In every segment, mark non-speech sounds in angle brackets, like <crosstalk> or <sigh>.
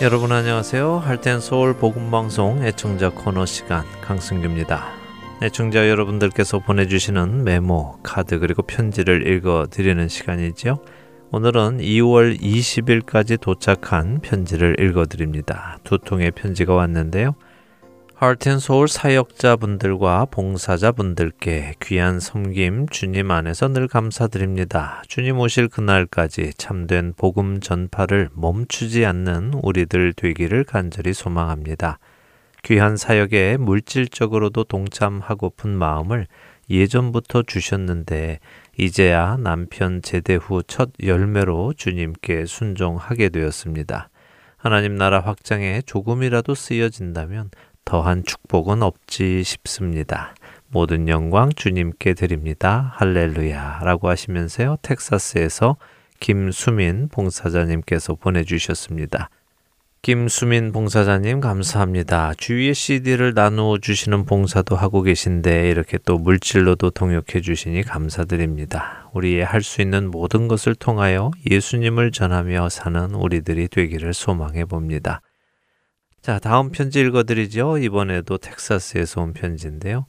여러분 안녕하세요. 할텐 서울 복음 방송 애청자 코너 시간 강승규입니다. 애청자 여러분들께서 보내주시는 메모, 카드 그리고 편지를 읽어 드리는 시간이죠. 오늘은 2월 20일까지 도착한 편지를 읽어 드립니다. 두 통의 편지가 왔는데요. 하트앤소울 사역자분들과 봉사자분들께 귀한 섬김 주님 안에서 늘 감사드립니다. 주님 오실 그날까지 참된 복음 전파를 멈추지 않는 우리들 되기를 간절히 소망합니다. 귀한 사역에 물질적으로도 동참하고픈 마음을 예전부터 주셨는데 이제야 남편 제대 후 첫 열매로 주님께 순종하게 되었습니다. 하나님 나라 확장에 조금이라도 쓰여진다면 더한 축복은 없지 싶습니다. 모든 영광 주님께 드립니다. 할렐루야. 라고 하시면서요. 텍사스에서 김수민 봉사자님께서 보내주셨습니다. 김수민 봉사자님 감사합니다. 주위에 CD를 나누어 주시는 봉사도 하고 계신데 이렇게 또 물질로도 동역해 주시니 감사드립니다. 우리의 할 수 있는 모든 것을 통하여 예수님을 전하며 사는 우리들이 되기를 소망해 봅니다. 자, 다음 편지 읽어드리죠. 이번에도 텍사스에서 온 편지인데요.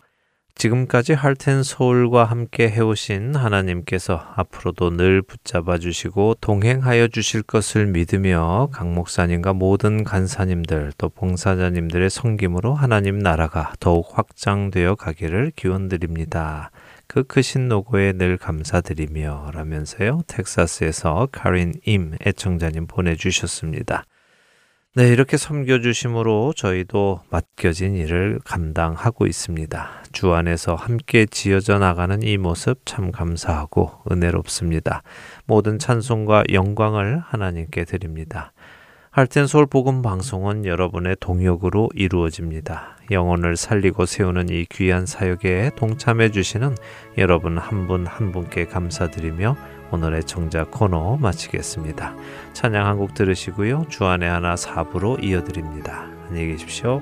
지금까지 할텐 서울과 함께 해오신 하나님께서 앞으로도 늘 붙잡아 주시고 동행하여 주실 것을 믿으며 강 목사님과 모든 간사님들 또 봉사자님들의 섬김으로 하나님 나라가 더욱 확장되어 가기를 기원드립니다. 그 크신 노고에 늘 감사드리며 라면서요. 텍사스에서 카린 임 애청자님 보내주셨습니다. 네, 이렇게 섬겨주심으로 저희도 맡겨진 일을 감당하고 있습니다. 주 안에서 함께 지어져 나가는 이 모습 참 감사하고 은혜롭습니다. 모든 찬송과 영광을 하나님께 드립니다. 할텐솔 복음 방송은 여러분의 동역으로 이루어집니다. 영혼을 살리고 세우는 이 귀한 사역에 동참해 주시는 여러분 한 분한 한 분께 감사드리며 오늘의 정자 코너 마치겠습니다. 찬양 한 곡 들으시고요. 주안의 하나 사부로 이어드립니다. 안녕히 계십시오.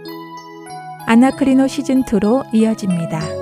아나크리노 시즌2로 이어집니다.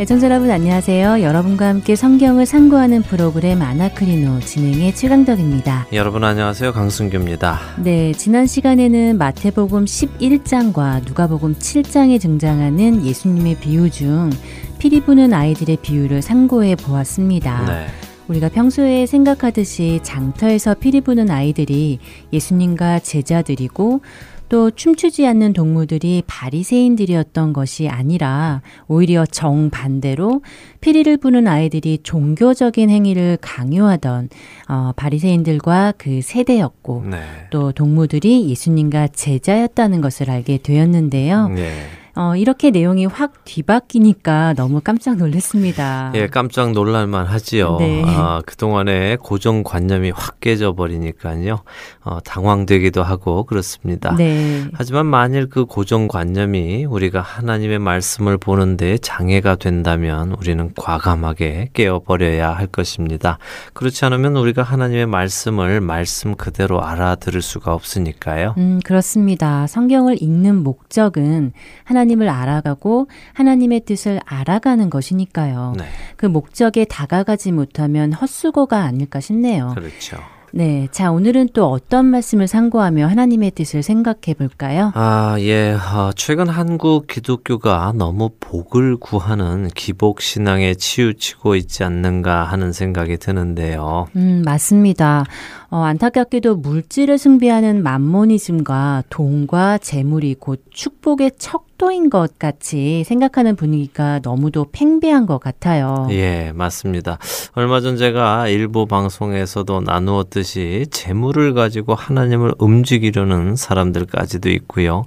애청자 여러분 안녕하세요. 여러분과 함께 성경을 상고하는 프로그램 아나크리노 진행의 최강덕입니다. 여러분 안녕하세요. 강승규입니다. 네, 지난 시간에는 마태복음 11장과 누가복음 7장에 등장하는 예수님의 비유 중 피리 부는 아이들의 비유를 상고해 보았습니다. 네. 우리가 평소에 생각하듯이 장터에서 피리 부는 아이들이 예수님과 제자들이고 또 춤추지 않는 동물들이 바리새인들이었던 것이 아니라 오히려 정반대로 피리를 부는 아이들이 종교적인 행위를 강요하던 어, 바리새인들과 그 세대였고 네. 또 동물들이 예수님과 제자였다는 것을 알게 되었는데요. 네. 어, 이렇게 내용이 확 뒤바뀌니까 너무 깜짝 놀랐습니다. 예, 깜짝 놀랄만 하지요. 네. 아, 그동안에 고정관념이 확 깨져 버리니까요. 어, 당황되기도 하고 그렇습니다. 네. 하지만 만일 그 고정관념이 우리가 하나님의 말씀을 보는데 장애가 된다면 우리는 과감하게 깨어버려야 할 것입니다. 그렇지 않으면 우리가 하나님의 말씀을 말씀 그대로 알아들을 수가 없으니까요. 음, 그렇습니다. 성경을 읽는 목적은 하나님 하나님을 알아가고 하나님의 뜻을 알아가는 것이니까요. 네. 그 목적에 다가가지 못하면 헛수고가 아닐까 싶네요. 그렇죠. 네. 자, 오늘은 또 어떤 말씀을 상고하며 하나님의 뜻을 생각해 볼까요? 아, 예. 어, 최근 한국 기독교가 너무 복을 구하는 기복 신앙에 치우치고 있지 않는가 하는 생각이 드는데요. 음, 맞습니다. 어, 안타깝게도 물질을 숭배하는 만모니즘과 돈과 재물이 곧 축복의 척 도인 것 같이 생각하는 분위기가 너무도 팽배한 것 같아요. 예, 맞습니다. 얼마 전 제가 일부 방송에서도 나누었듯이 재물을 가지고 하나님을 움직이려는 사람들까지도 있고요.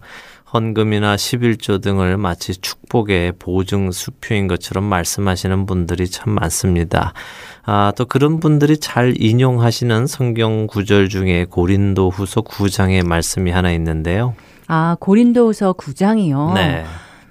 헌금이나 11조 등을 마치 축복의 보증 수표인 것처럼 말씀하시는 분들이 참 많습니다. 아, 또 그런 분들이 잘 인용하시는 성경 구절 중에 고린도 후서 9장의 말씀이 하나 있는데요. 아, 고린도후서 9장이요? 네.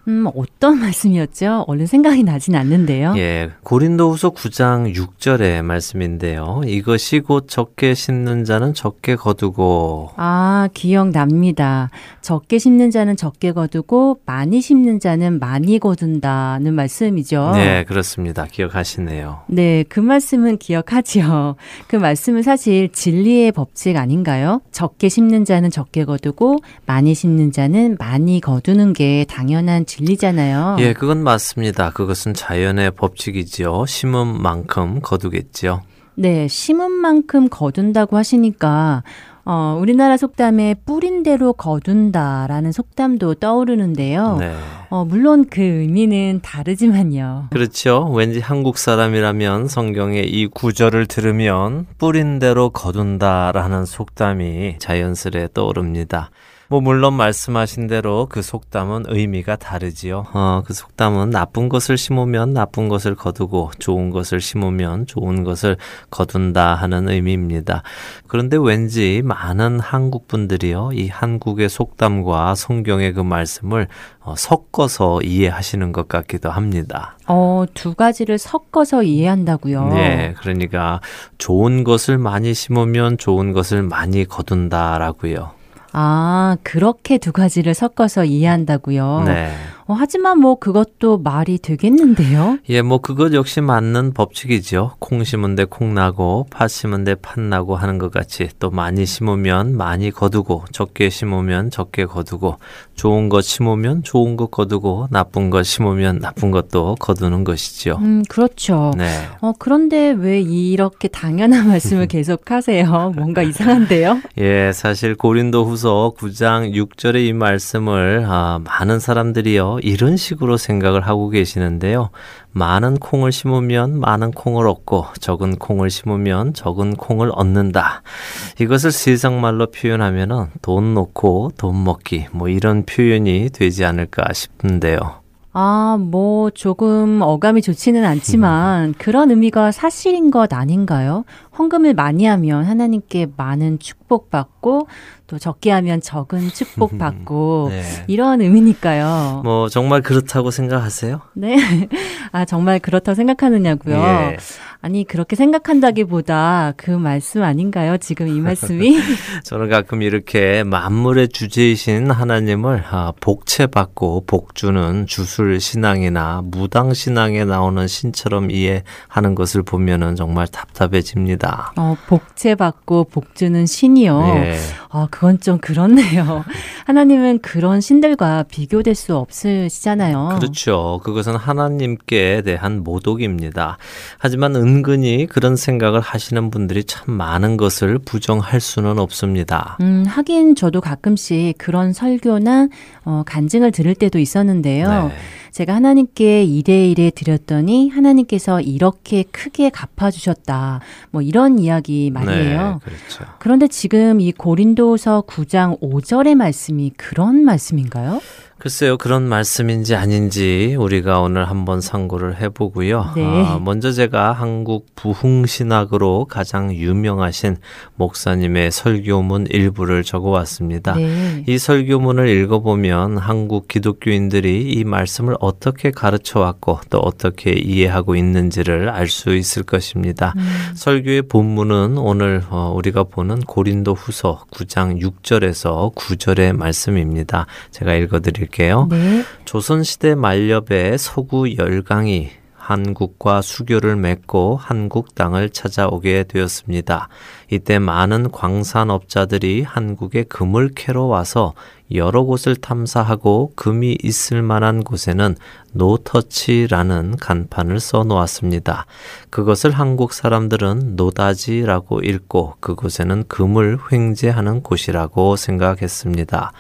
음, 어떤 <laughs> 말씀이었죠? 얼른 생각이 나진 않는데요. 예. 고린도후서 9장 6절의 말씀인데요. 이것이 곧 적게 심는 자는 적게 거두고 아, 기억납니다. 적게 심는 자는 적게 거두고 많이 심는 자는 많이 거둔다는 말씀이죠. 네, 그렇습니다. 기억하시네요. 네, 그 말씀은 기억하지요. 그 말씀은 사실 진리의 법칙 아닌가요? 적게 심는 자는 적게 거두고 많이 심는 자는 많이 거두는 게 당연한 진리잖아요. 예, 그건 맞습니다. 그것은 자연의 법칙이지요. 심은 만큼 거두겠지요. 네, 심은 만큼 거둔다고 하시니까 어, 우리나라 속담에 뿌린 대로 거둔다라는 속담도 떠오르는데요. 네. 어, 물론 그 의미는 다르지만요. 그렇죠. 왠지 한국 사람이라면 성경의 이 구절을 들으면 뿌린 대로 거둔다라는 속담이 자연스레 떠오릅니다. 뭐 물론 말씀하신 대로 그 속담은 의미가 다르지요. 어, 그 속담은 나쁜 것을 심으면 나쁜 것을 거두고 좋은 것을 심으면 좋은 것을 거둔다 하는 의미입니다. 그런데 왠지 많은 한국 분들이요, 이 한국의 속담과 성경의 그 말씀을 어, 섞어서 이해하시는 것 같기도 합니다. 어, 두 가지를 섞어서 이해한다고요? 네, 그러니까 좋은 것을 많이 심으면 좋은 것을 많이 거둔다라고요. 아, 그렇게 두 가지를 섞어서 이해한다고요? 네. 어, 하지만 뭐 그것도 말이 되겠는데요? 예, 뭐 그것 역시 맞는 법칙이죠. 콩 심은 데 콩 나고 팥 심은 데 팥 나고 하는 것 같이 또 많이 심으면 많이 거두고 적게 심으면 적게 거두고 좋은 것 심으면 좋은 것 거두고 나쁜 것 심으면 나쁜 것도 거두는 것이죠. 음, 그렇죠. 네. 어, 그런데 왜 이렇게 당연한 <laughs> 말씀을 <laughs> 계속 하세요? 뭔가 이상한데요? 예, 사실 고린도 후서 9장 6절의 이 말씀을 아, 많은 사람들이요. 이런 식으로 생각을 하고 계시는데요. 많은 콩을 심으면 많은 콩을 얻고 적은 콩을 심으면 적은 콩을 얻는다. 이것을 세상 말로 표현하면은 돈 놓고 돈 먹기 뭐 이런 표현이 되지 않을까 싶은데요. 아, 뭐 조금 어감이 좋지는 않지만 음. 그런 의미가 사실인 것 아닌가요? 헌금을 많이 하면 하나님께 많은 축복받고 또 적게 하면 적은 축복받고 <laughs> 네. 이런 의미니까요. 뭐 정말 그렇다고 생각하세요? 네. <laughs> 아, 정말 그렇다고 생각하느냐고요? 예. 아니 그렇게 생각한다기보다 그 말씀 아닌가요? 지금 이 말씀이? <laughs> 저는 가끔 이렇게 만물의 주제이신 하나님을 아, 복채받고 복주는 주술 신앙이나 무당 신앙에 나오는 신처럼 이해하는 것을 보면은 정말 답답해집니다. 어, 복채받고 복주는 신이요. 예. 어, 그건 좀 그렇네요. <laughs> 하나님은 그런 신들과 비교될 수 없으시잖아요. 그렇죠. 그것은 하나님께 대한 모독입니다. 하지만 은근히 그런 생각을 하시는 분들이 참 많은 것을 부정할 수는 없습니다. 음, 하긴 저도 가끔씩 그런 설교나 어, 간증을 들을 때도 있었는데요. 네. 제가 하나님께 이래이래 드렸더니 하나님께서 이렇게 크게 갚아주셨다. 뭐 이런 이야기 말이에요. 네, 그렇죠. 그런데 지금 이 고린도서 9장 5절의 말씀이 그런 말씀인가요? 글쎄요, 그런 말씀인지 아닌지 우리가 오늘 한번 상고를 해보고요. 네. 아, 먼저 제가 한국 부흥신학으로 가장 유명하신 목사님의 설교문 일부를 적어왔습니다. 네. 이 설교문을 읽어보면 한국 기독교인들이 이 말씀을 어떻게 가르쳐왔고 또 어떻게 이해하고 있는지를 알 수 있을 것입니다. 음. 설교의 본문은 오늘 어, 우리가 보는 고린도 후서 9장 6절에서 9절의 말씀입니다. 제가 읽어드릴게요. 드릴게요. 네. 조선시대 말렵에 서구 열강이 한국과 수교를 맺고 한국 땅을 찾아오게 되었습니다. 이때 많은 광산업자들이 한국에 금을 캐러 와서 여러 곳을 탐사하고 금이 있을 만한 곳에는 노터치라는 간판을 써 놓았습니다. 그것을 한국 사람들은 노다지라고 읽고 그곳에는 금을 횡재하는 곳이라고 생각했습니다.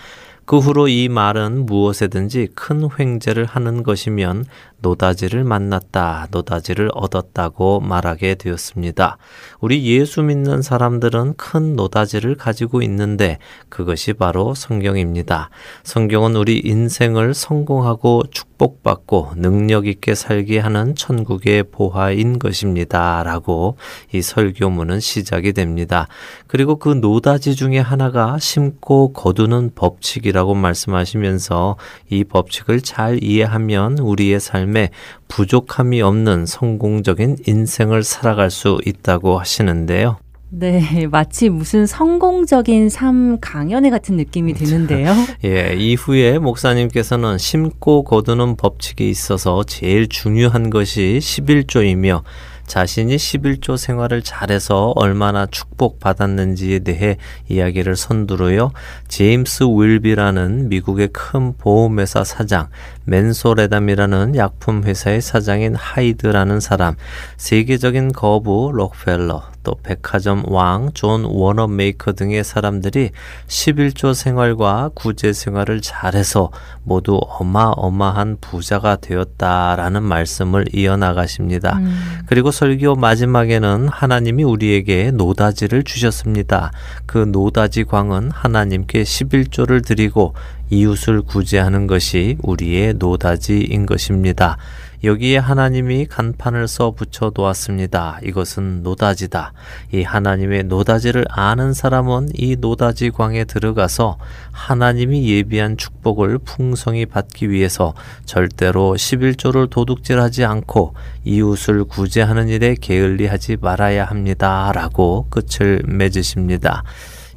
그 후로 이 말은 무엇에든지 큰 횡재를 하는 것이면 노다지를 만났다, 노다지를 얻었다고 말하게 되었습니다. 우리 예수 믿는 사람들은 큰 노다지를 가지고 있는데 그것이 바로 성경입니다. 성경은 우리 인생을 성공하고 축복받고 능력 있게 살게 하는 천국의 보화인 것입니다. 라고 이 설교문은 시작이 됩니다. 그리고 그 노다지 중에 하나가 심고 거두는 법칙이라고 말씀하시면서 이 법칙을 잘 이해하면 우리의 삶 삶에 부족함이 없는 성공적인 인생을 살아갈 수 있다고 하시는데요. 네, 마치 무슨 성공적인 삶 강연회 같은 느낌이 드는데요. <laughs> 예, 이후에 목사님께서는 심고 거두는 법칙이 있어서 제일 중요한 것이 11조이며 자신이 11조 생활을 잘해서 얼마나 축복받았는지에 대해 이야기를 선두로요. 제임스 윌비라는 미국의 큰 보험회사 사장, 맨소레담이라는 약품 회사의 사장인 하이드라는 사람, 세계적인 거부 록펠러, 또 백화점 왕, 존 워너메이커 등의 사람들이 11조 생활과 구제 생활을 잘해서 모두 어마어마한 부자가 되었다라는 말씀을 이어나가십니다. 음. 그리고 설교 마지막에는 하나님이 우리에게 노다지를 주셨습니다. 그 노다지 광은 하나님께 11조를 드리고 이웃을 구제하는 것이 우리의 노다지인 것입니다. 여기에 하나님이 간판을 써 붙여 놓았습니다. 이것은 노다지다. 이 하나님의 노다지를 아는 사람은 이 노다지 광에 들어가서 하나님이 예비한 축복을 풍성히 받기 위해서 절대로 11조를 도둑질하지 않고 이웃을 구제하는 일에 게을리하지 말아야 합니다. 라고 끝을 맺으십니다.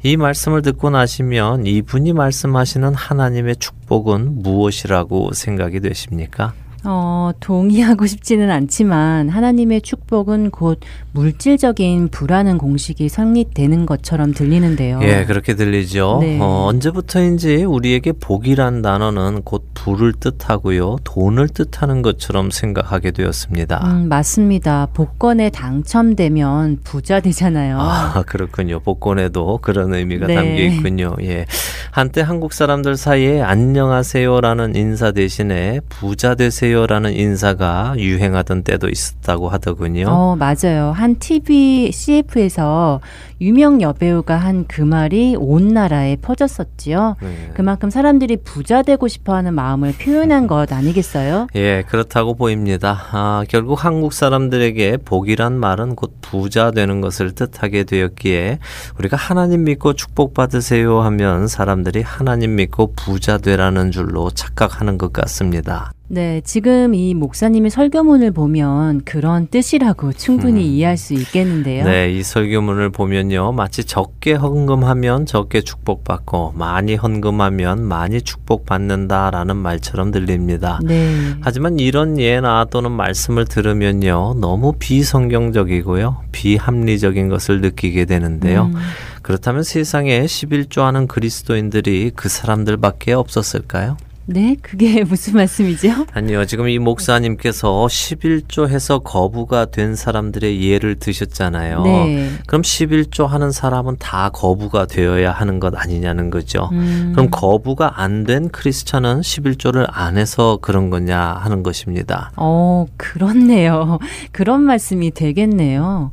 이 말씀을 듣고 나시면 이분이 말씀하시는 하나님의 축복은 무엇이라고 생각이 되십니까? 어, 동의하고 싶지는 않지만 하나님의 축복은 곧 물질적인 부라는 공식이 성립되는 것처럼 들리는데요. 예, 그렇게 들리죠. 네. 어, 언제부터인지 우리에게 복이란 단어는 곧 부를 뜻하고요. 돈을 뜻하는 것처럼 생각하게 되었습니다. 음, 맞습니다. 복권에 당첨되면 부자 되잖아요. 아, 그렇군요. 복권에도 그런 의미가 네. 담겨 있군요. 예. 한때 한국 사람들 사이에 안녕하세요라는 인사 대신에 부자 되세요 라는 인사가 유행하던 때도 있었다고 하더군요. 어, 맞아요. 한 TV CF에서 유명 여배우가 한 그 말이 온 나라에 퍼졌었지요. 네. 그만큼 사람들이 부자 되고 싶어 하는 마음을 표현한 것 아니겠어요? <laughs> 예, 그렇다고 보입니다. 아, 결국 한국 사람들에게 복이란 말은 곧 부자 되는 것을 뜻하게 되었기에 우리가 하나님 믿고 축복받으세요 하면 사람들이 하나님 믿고 부자 되라는 줄로 착각하는 것 같습니다. 네, 지금 이 목사님의 설교문을 보면 그런 뜻이라고 충분히 음. 이해할 수 있겠는데요. 네, 이 설교문을 보면요. 마치 적게 헌금하면 적게 축복받고 많이 헌금하면 많이 축복받는다라는 말처럼 들립니다. 네. 하지만 이런 예나 또는 말씀을 들으면요. 너무 비성경적이고요. 비합리적인 것을 느끼게 되는데요. 음. 그렇다면 세상에 11조 하는 그리스도인들이 그 사람들밖에 없었을까요? 네, 그게 <laughs> 무슨 말씀이죠? 아니요, 지금 이 목사님께서 11조 해서 거부가 된 사람들의 예를 드셨잖아요. 네. 그럼 11조 하는 사람은 다 거부가 되어야 하는 것 아니냐는 거죠. 음. 그럼 거부가 안 된 크리스천은 11조를 안 해서 그런 거냐 하는 것입니다. 어, 그렇네요. 그런 말씀이 되겠네요.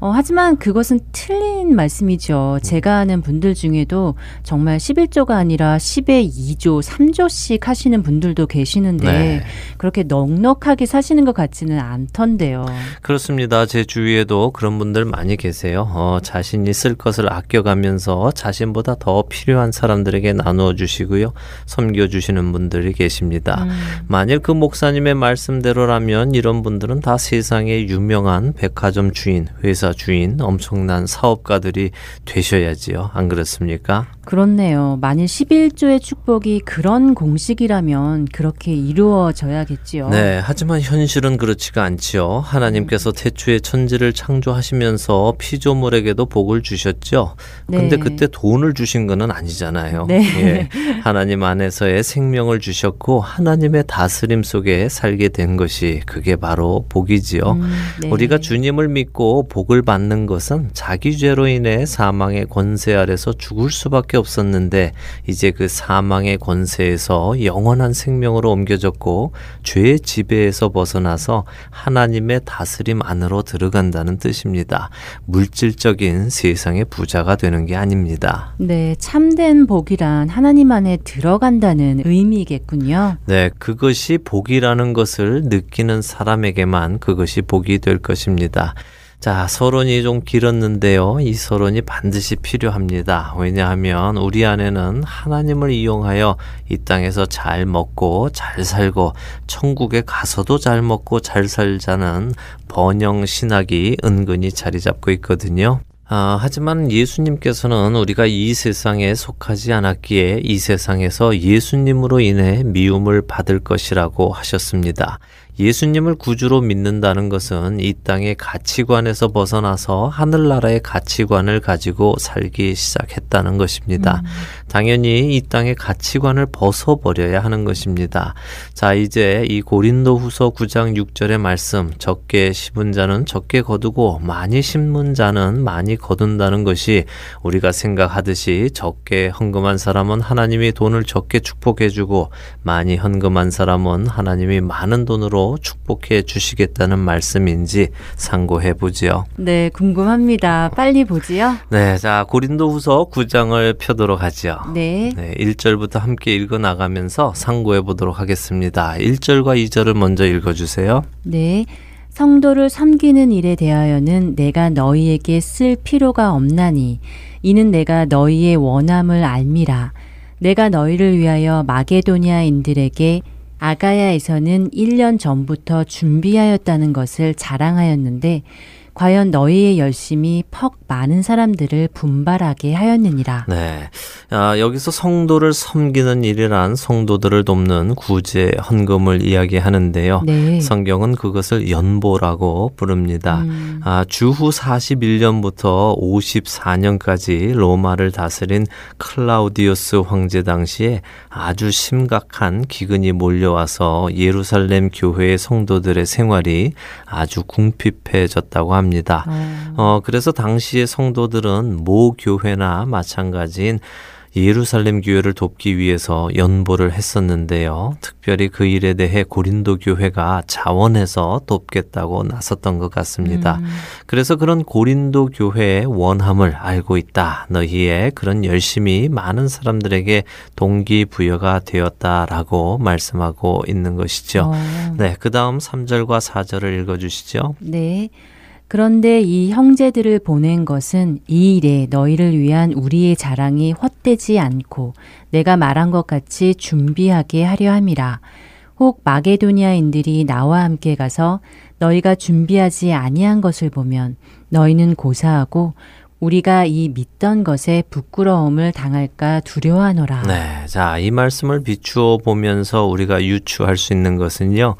어, 하지만 그것은 틀린 말씀이죠. 제가 아는 분들 중에도 정말 11조가 아니라 10에 2조, 3조씩 하시는 분들도 계시는데 네. 그렇게 넉넉하게 사시는 것 같지는 않던데요. 그렇습니다. 제 주위에도 그런 분들 많이 계세요. 어, 자신이 쓸 것을 아껴가면서 자신보다 더 필요한 사람들에게 나누어 주시고요. 섬겨 주시는 분들이 계십니다. 음. 만일 그 목사님의 말씀대로라면 이런 분들은 다 세상의 유명한 백화점 주인, 회사 주인, 엄청난 사업가 들이 되셔야지요. 안 그렇습니까? 그렇네요. 만일 11조의 축복이 그런 공식이라면 그렇게 이루어져야겠지요. 네, 하지만 현실은 그렇지가 않지요. 하나님께서 태초에 천지를 창조하시면서 피조물에게도 복을 주셨죠. 근데 네. 그때 돈을 주신 것은 아니잖아요. 네. 예, 하나님 안에서의 생명을 주셨고 하나님의 다스림 속에 살게 된 것이 그게 바로 복이지요. 음, 네. 우리가 주님을 믿고 복을 받는 것은 자기 죄로 인해 사망의 권세 아래서 죽을 수밖에 없었는데 이제 그 사망의 권세에서 영원한 생명으로 옮겨졌고 죄의 지배에서 벗어나서 하나님의 다스림 안으로 들어간다는 뜻입니다. 물질적인 세상의 부자가 되는 게 아닙니다. 네, 참된 복이란 하나님 안에 들어간다는 의미겠군요. 네, 그것이 복이라는 것을 느끼는 사람에게만 그것이 복이 될 것입니다. 자, 서론이 좀 길었는데요. 이 서론이 반드시 필요합니다. 왜냐하면 우리 안에는 하나님을 이용하여 이 땅에서 잘 먹고 잘 살고 천국에 가서도 잘 먹고 잘 살자는 번영 신학이 은근히 자리 잡고 있거든요. 아, 하지만 예수님께서는 우리가 이 세상에 속하지 않았기에 이 세상에서 예수님으로 인해 미움을 받을 것이라고 하셨습니다. 예수님을 구주로 믿는다는 것은 이 땅의 가치관에서 벗어나서 하늘나라의 가치관을 가지고 살기 시작했다는 것입니다. 음. 당연히 이 땅의 가치관을 벗어버려야 하는 것입니다. 자, 이제 이 고린도 후서 9장 6절의 말씀, 적게 심은 자는 적게 거두고 많이 심은 자는 많이 거둔다는 것이 우리가 생각하듯이 적게 헌금한 사람은 하나님이 돈을 적게 축복해주고 많이 헌금한 사람은 하나님이 많은 돈으 로 축복해 주시겠다는 말씀인지 상고해 보지요. 네, 궁금합니다. 빨리 보지요. 네, 자, 고린도후서 9장을 펴도록 하지요. 네. 네 1절부터 함께 읽어 나가면서 상고해 보도록 하겠습니다. 1절과 2절을 먼저 읽어 주세요. 네. 성도를 섬기는 일에 대하여는 내가 너희에게 쓸 필요가 없나니 이는 내가 너희의 원함을 알미라 내가 너희를 위하여 마게도니아인들에게 아가야에서는 1년 전부터 준비하였다는 것을 자랑하였는데 과연 너희의 열심이 퍽 많은 사람들을 분발하게 하였느니라. 네. 아, 여기서 성도를 섬기는 일이란 성도들을 돕는 구제 헌금을 이야기하는데요. 네. 성경은 그것을 연보라고 부릅니다. 음. 아, 주후 41년부터 54년까지 로마를 다스린 클라우디우스 황제 당시에 아주 심각한 기근이 몰려와서 예루살렘 교회의 성도들의 생활이 아주 궁핍해졌다고 합니다. 합니다. 어. 어, 그래서 당시의 성도들은 모 교회나 마찬가지인 예루살렘 교회를 돕기 위해서 연보를 했었는데요. 특별히 그 일에 대해 고린도 교회가 자원해서 돕겠다고 나섰던 것 같습니다. 음. 그래서 그런 고린도 교회의 원함을 알고 있다. 너희의 그런 열심이 많은 사람들에게 동기부여가 되었다라고 말씀하고 있는 것이죠. 어. 네, 그 다음 3절과 4절을 읽어주시죠. 네. 그런데 이 형제들을 보낸 것은 이 일에 너희를 위한 우리의 자랑이 헛되지 않고 내가 말한 것 같이 준비하게 하려 함이라. 혹 마게도니아인들이 나와 함께 가서 너희가 준비하지 아니한 것을 보면 너희는 고사하고 우리가 이 믿던 것에 부끄러움을 당할까 두려워하노라. 네. 자, 이 말씀을 비추어 보면서 우리가 유추할 수 있는 것은요.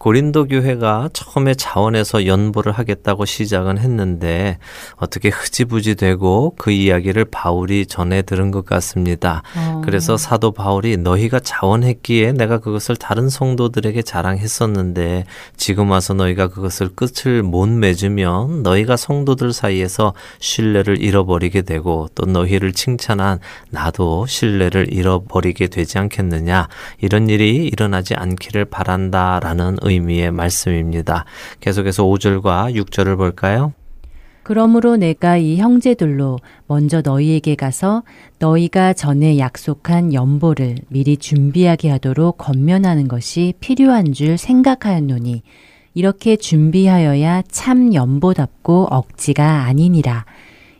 고린도 교회가 처음에 자원해서 연보를 하겠다고 시작은 했는데 어떻게 흐지부지 되고 그 이야기를 바울이 전해 들은 것 같습니다. 어. 그래서 사도 바울이 너희가 자원했기에 내가 그것을 다른 성도들에게 자랑했었는데 지금 와서 너희가 그것을 끝을 못 맺으면 너희가 성도들 사이에서 신뢰를 잃어버리게 되고 또 너희를 칭찬한 나도 신뢰를 잃어버리게 되지 않겠느냐 이런 일이 일어나지 않기를 바란다라는 의 미의 말씀입니다. 계속해서 5절과 6절을 볼까요? 그러므로 내가 이 형제들로 먼저 너희에게 가서 너희가 전에 약속한 연보를 미리 준비하게 하도록 건면하는 것이 필요한 줄 생각하였노니 이렇게 준비하여야 참 연보답고 억지가 아니니라.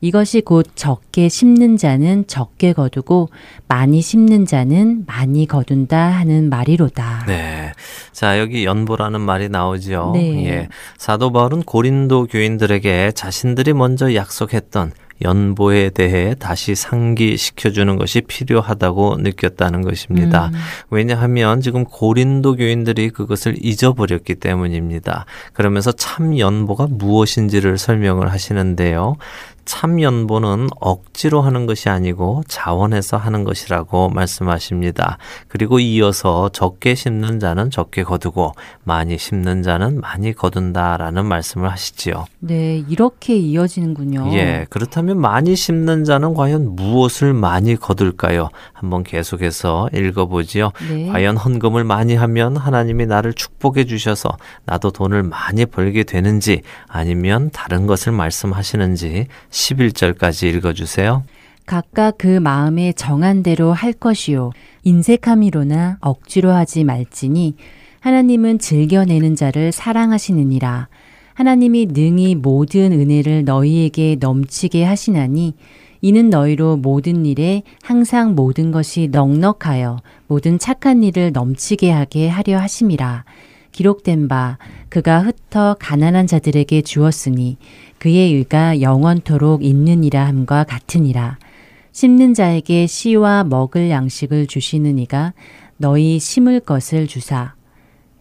이것이 곧 적게 심는 자는 적게 거두고 많이 심는 자는 많이 거둔다 하는 말이로다. 네. 자, 여기 연보라는 말이 나오죠. 네. 예. 사도 바울은 고린도 교인들에게 자신들이 먼저 약속했던 연보에 대해 다시 상기시켜 주는 것이 필요하다고 느꼈다는 것입니다. 음. 왜냐하면 지금 고린도 교인들이 그것을 잊어버렸기 때문입니다. 그러면서 참 연보가 무엇인지를 설명을 하시는데요. 참연보는 억지로 하는 것이 아니고 자원해서 하는 것이라고 말씀하십니다. 그리고 이어서 적게 심는 자는 적게 거두고 많이 심는 자는 많이 거둔다라는 말씀을 하시지요. 네, 이렇게 이어지는군요. 예, 그렇다면 많이 심는 자는 과연 무엇을 많이 거둘까요? 한번 계속해서 읽어보지요. 네. 과연 헌금을 많이 하면 하나님이 나를 축복해 주셔서 나도 돈을 많이 벌게 되는지 아니면 다른 것을 말씀하시는지 11절까지 읽어주세요. 각각 그 마음에 정한 대로 할 것이요. 인색함이로나 억지로 하지 말지니 하나님은 즐겨내는 자를 사랑하시느니라. 하나님이 능히 모든 은혜를 너희에게 넘치게 하시나니 이는 너희로 모든 일에 항상 모든 것이 넉넉하여 모든 착한 일을 넘치게 하게 하려 하심이라. 기록된 바 그가 흩어 가난한 자들에게 주었으니 그의 의가 영원토록 있느니라 함과 같으니라. 심는 자에게 씨와 먹을 양식을 주시는 이가 너희 심을 것을 주사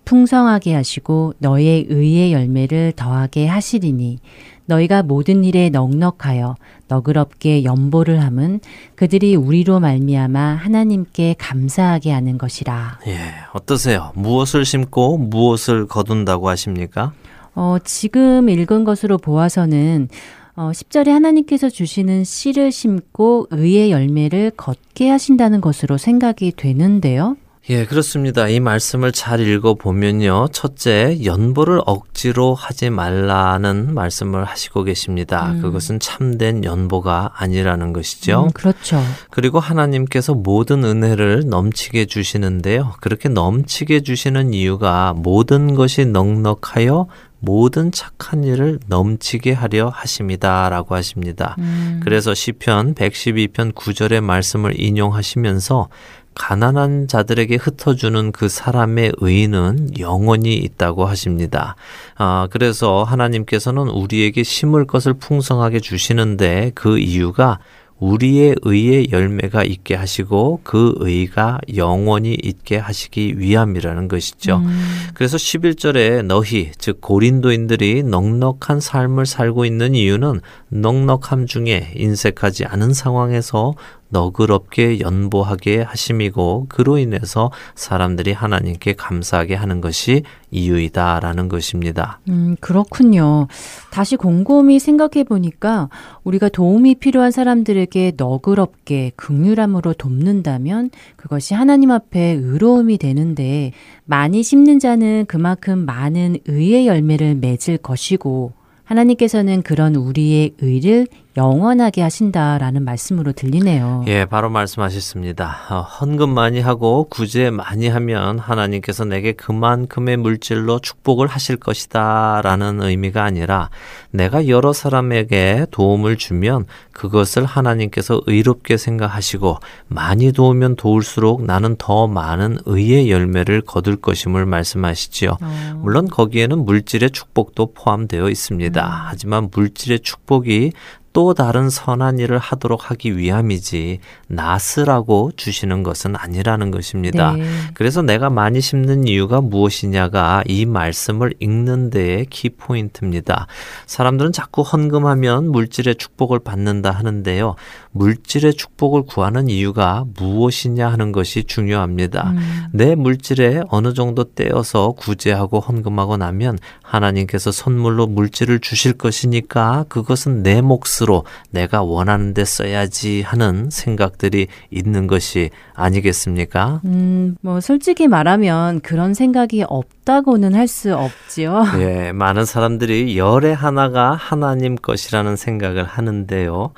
풍성하게 하시고 너의 의의 열매를 더하게 하시리니 너희가 모든 일에 넉넉하여 너그럽게 연보를 함은 그들이 우리로 말미암아 하나님께 감사하게 하는 것이라. 예, 어떠세요? 무엇을 심고 무엇을 거둔다고 하십니까? 어, 지금 읽은 것으로 보아서는 어, 10절에 하나님께서 주시는 씨를 심고 의의 열매를 걷게 하신다는 것으로 생각이 되는데요. 예, 그렇습니다. 이 말씀을 잘 읽어보면요. 첫째, 연보를 억지로 하지 말라는 말씀을 하시고 계십니다. 음. 그것은 참된 연보가 아니라는 것이죠. 음, 그렇죠. 그리고 하나님께서 모든 은혜를 넘치게 주시는데요. 그렇게 넘치게 주시는 이유가 모든 것이 넉넉하여 모든 착한 일을 넘치게 하려 하십니다라고 하십니다. 음. 그래서 시편 112편 9절의 말씀을 인용하시면서 가난한 자들에게 흩어주는 그 사람의 의는 영원히 있다고 하십니다. 아, 그래서 하나님께서는 우리에게 심을 것을 풍성하게 주시는데 그 이유가 우리의 의의 열매가 있게 하시고 그 의가 영원히 있게 하시기 위함이라는 것이죠. 음. 그래서 11절에 너희 즉 고린도인들이 넉넉한 삶을 살고 있는 이유는 넉넉함 중에 인색하지 않은 상황에서 너그럽게 연보하게 하심이고 그로 인해서 사람들이 하나님께 감사하게 하는 것이 이유이다라는 것입니다. 음, 그렇군요. 다시 곰곰이 생각해 보니까 우리가 도움이 필요한 사람들에게 너그럽게 극률함으로 돕는다면 그것이 하나님 앞에 의로움이 되는데 많이 심는 자는 그만큼 많은 의의 열매를 맺을 것이고 하나님께서는 그런 우리의 의를 영원하게 하신다라는 말씀으로 들리네요. 예, 바로 말씀하셨습니다. 어, 헌금 많이 하고 구제 많이 하면 하나님께서 내게 그만큼의 물질로 축복을 하실 것이다라는 의미가 아니라 내가 여러 사람에게 도움을 주면 그것을 하나님께서 의롭게 생각하시고 많이 도우면 도울수록 나는 더 많은 의의 열매를 거둘 것임을 말씀하시지요. 어. 물론 거기에는 물질의 축복도 포함되어 있습니다. 음. 하지만 물질의 축복이 또 다른 선한 일을 하도록 하기 위함이지 나스라고 주시는 것은 아니라는 것입니다. 네. 그래서 내가 많이 심는 이유가 무엇이냐가 이 말씀을 읽는 데의 키포인트입니다. 사람들은 자꾸 헌금하면 물질의 축복을 받는다 하는데요. 물질의 축복을 구하는 이유가 무엇이냐 하는 것이 중요합니다. 음. 내 물질에 어느 정도 떼어서 구제하고 헌금하고 나면 하나님께서 선물로 물질을 주실 것이니까 그것은 내 몫 으로 내가 원하는 데 써야지 하는 생각들이 있는 것이 아니겠습니까? 음, 뭐 솔직히 말하면 그런 생각이 없다고는 할 수 없지요. <laughs> 예, 많은 사람들이 열의 하나가 하나님 것이라는 생각을 하는데요.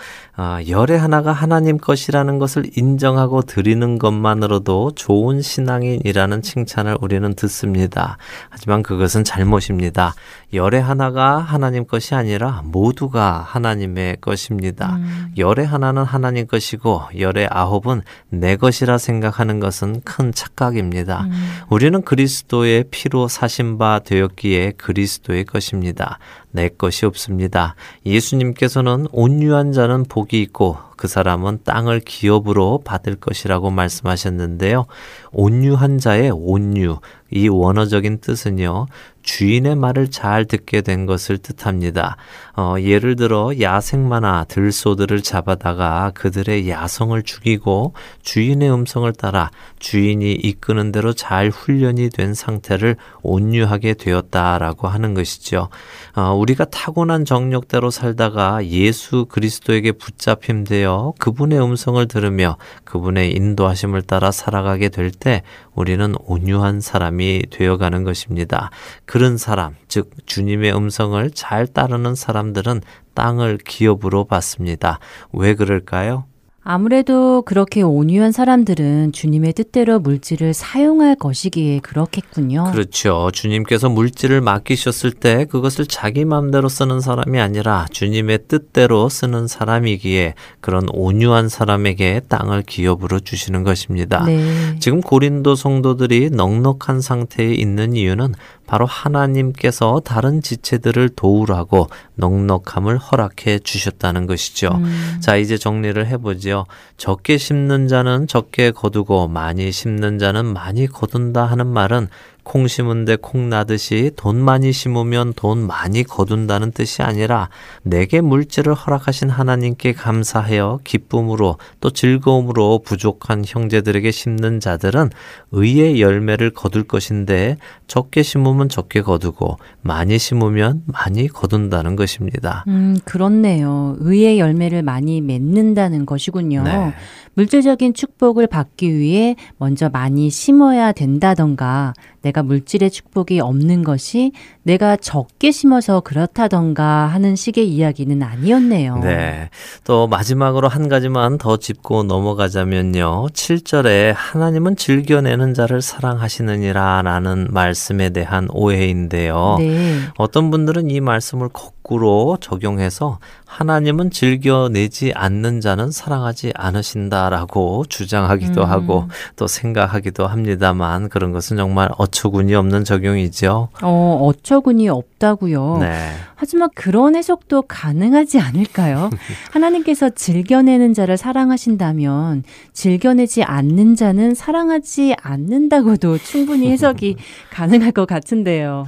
아, 열의 하나가 하나님 것이라는 것을 인정하고 드리는 것만으로도 좋은 신앙인이라는 칭찬을 우리는 듣습니다. 하지만 그것은 잘못입니다. 열의 하나가 하나님 것이 아니라 모두가 하나님의 것입니다. 음. 열의 하나는 하나님 것이고 열의 아홉은 내 것이라 생각하는 것은 큰 착각입니다. 음. 우리는 그리스도의 피로 사신 바 되었기에 그리스도의 것입니다. 내 것이 없습니다. 예수님께서는 온유한 자는 복이 있고 그 사람은 땅을 기업으로 받을 것이라고 말씀하셨는데요. 온유한 자의 온유, 이 원어적인 뜻은요, 주인의 말을 잘 듣게 된 것을 뜻합니다. 어, 예를 들어 야생마나 들소들을 잡아다가 그들의 야성을 죽이고 주인의 음성을 따라 주인이 이끄는 대로 잘 훈련이 된 상태를 온유하게 되었다라고 하는 것이죠. 어, 우리가 타고난 정력대로 살다가 예수 그리스도에게 붙잡힘 되어 그분의 음성을 들으며 그분의 인도하심을 따라 살아가게 될 때 우리는 온유한 사람이 되어가는 것입니다. 그런 사람, 즉 주님의 음성을 잘 따르는 사람들은 땅을 기업으로 받습니다. 왜 그럴까요? 아무래도 그렇게 온유한 사람들은 주님의 뜻대로 물질을 사용할 것이기에 그렇겠군요. 그렇죠. 주님께서 물질을 맡기셨을 때 그것을 자기 마음대로 쓰는 사람이 아니라 주님의 뜻대로 쓰는 사람이기에 그런 온유한 사람에게 땅을 기업으로 주시는 것입니다. 네. 지금 고린도 성도들이 넉넉한 상태에 있는 이유는 바로 하나님께서 다른 지체들을 도우라고 넉넉함을 허락해 주셨다는 것이죠. 음. 자, 이제 정리를 해보죠. 적게 심는 자는 적게 거두고 많이 심는 자는 많이 거둔다 하는 말은 콩 심은데 콩 나듯이 돈 많이 심으면 돈 많이 거둔다는 뜻이 아니라 내게 물질을 허락하신 하나님께 감사하여 기쁨으로 또 즐거움으로 부족한 형제들에게 심는 자들은 의의 열매를 거둘 것인데 적게 심으면 적게 거두고 많이 심으면 많이 거둔다는 것입니다. 음, 그렇네요. 의의 열매를 많이 맺는다는 것이군요. 네. 물질적인 축복을 받기 위해 먼저 많이 심어야 된다던가 내가 물질의 축복이 없는 것이 내가 적게 심어서 그렇다던가 하는 식의 이야기는 아니었네요. 네. 또 마지막으로 한 가지만 더 짚고 넘어가자면요. 7절에 하나님은 즐겨내는 자를 사랑하시느니라 라는 말씀에 대한 오해인데요. 네. 어떤 분들은 이 말씀을 거꾸로 적용해서 하나님은 즐겨내지 않는 자는 사랑하지 않으신다라고 주장하기도 음. 하고 또 생각하기도 합니다만 그런 것은 정말 어처구니 없는 적용이죠. 어, 어처구니 없다고요. 네. 하지만 그런 해석도 가능하지 않을까요? <laughs> 하나님께서 즐겨내는 자를 사랑하신다면 즐겨내지 않는 자는 사랑하지 않는다고도 충분히 해석이 <laughs> 가능할 것 같은데요.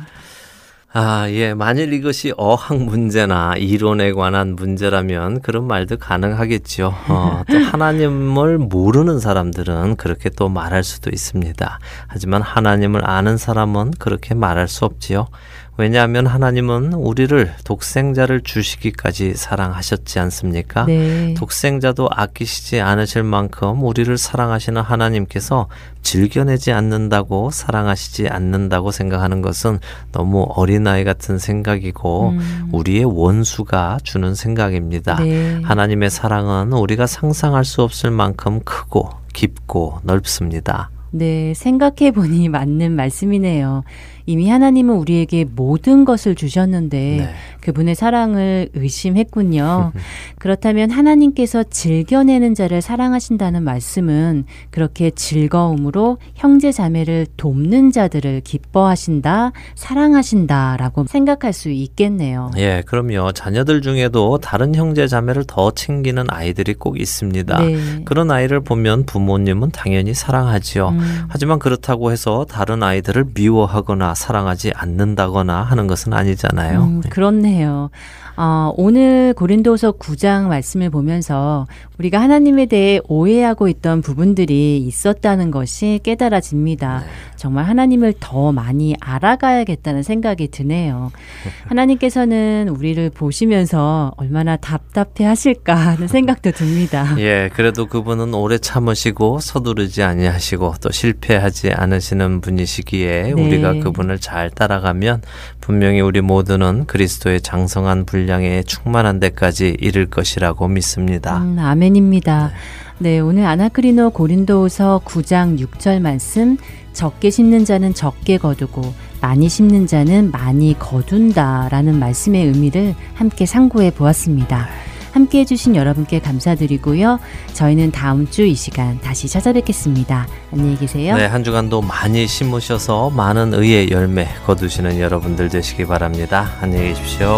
아, 예. 만일 이것이 어학 문제나 이론에 관한 문제라면 그런 말도 가능하겠죠. 어, 또 <laughs> 하나님을 모르는 사람들은 그렇게 또 말할 수도 있습니다. 하지만 하나님을 아는 사람은 그렇게 말할 수 없지요. 왜냐하면 하나님은 우리를 독생자를 주시기까지 사랑하셨지 않습니까? 네. 독생자도 아끼시지 않으실 만큼 우리를 사랑하시는 하나님께서 즐겨내지 않는다고 사랑하시지 않는다고 생각하는 것은 너무 어린아이 같은 생각이고 음. 우리의 원수가 주는 생각입니다. 네. 하나님의 사랑은 우리가 상상할 수 없을 만큼 크고 깊고 넓습니다. 네, 생각해 보니 맞는 말씀이네요. 이미 하나님은 우리에게 모든 것을 주셨는데 네. 그분의 사랑을 의심했군요. <laughs> 그렇다면 하나님께서 즐겨내는 자를 사랑하신다는 말씀은 그렇게 즐거움으로 형제 자매를 돕는 자들을 기뻐하신다, 사랑하신다라고 생각할 수 있겠네요. 예, 그럼요. 자녀들 중에도 다른 형제 자매를 더 챙기는 아이들이 꼭 있습니다. 네. 그런 아이를 보면 부모님은 당연히 사랑하지요. 음. 하지만 그렇다고 해서 다른 아이들을 미워하거나 사랑하지 않는다거나 하는 것은 아니잖아요. 음, 네. 그렇네요. 어, 오늘 고린도서 9장 말씀을 보면서 우리가 하나님에 대해 오해하고 있던 부분들이 있었다는 것이 깨달아집니다. 네. 정말 하나님을 더 많이 알아가야겠다는 생각이 드네요. <laughs> 하나님께서는 우리를 보시면서 얼마나 답답해 하실까 하는 생각도 듭니다. <laughs> 예, 그래도 그분은 오래 참으시고 서두르지 아니하시고 또 실패하지 않으시는 분이시기에 네. 우리가 그분을 잘 따라가면 분명히 우리 모두는 그리스도의 장성한 분량에 충만한 데까지 이를 것이라고 믿습니다. 음, 아멘 입니다. 네. 네, 오늘 아나크리노 고린도서 9장 6절 말씀 적게 심는 자는 적게 거두고 많이 심는 자는 많이 거둔다라는 말씀의 의미를 함께 상고해 보았습니다. 함께 해주신 여러분께 감사드리고요. 저희는 다음 주 이 시간 다시 찾아뵙겠습니다. 안녕히 계세요. 네, 한 주간도 많이 심으셔서 많은 의의 열매 거두시는 여러분들 되시기 바랍니다. 안녕히 계십시오.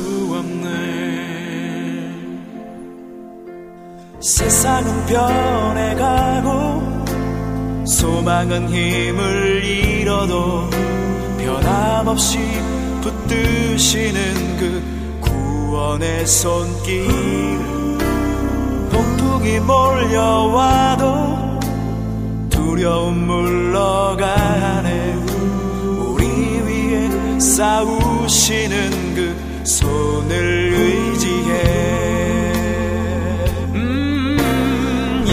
세상은 변해가고 소망은 힘을 잃어도 변함없이 붙드시는 그 구원의 손길. 폭풍이 몰려와도 두려움 물러가네. 우리 위에 싸우시는 그 손을 의지해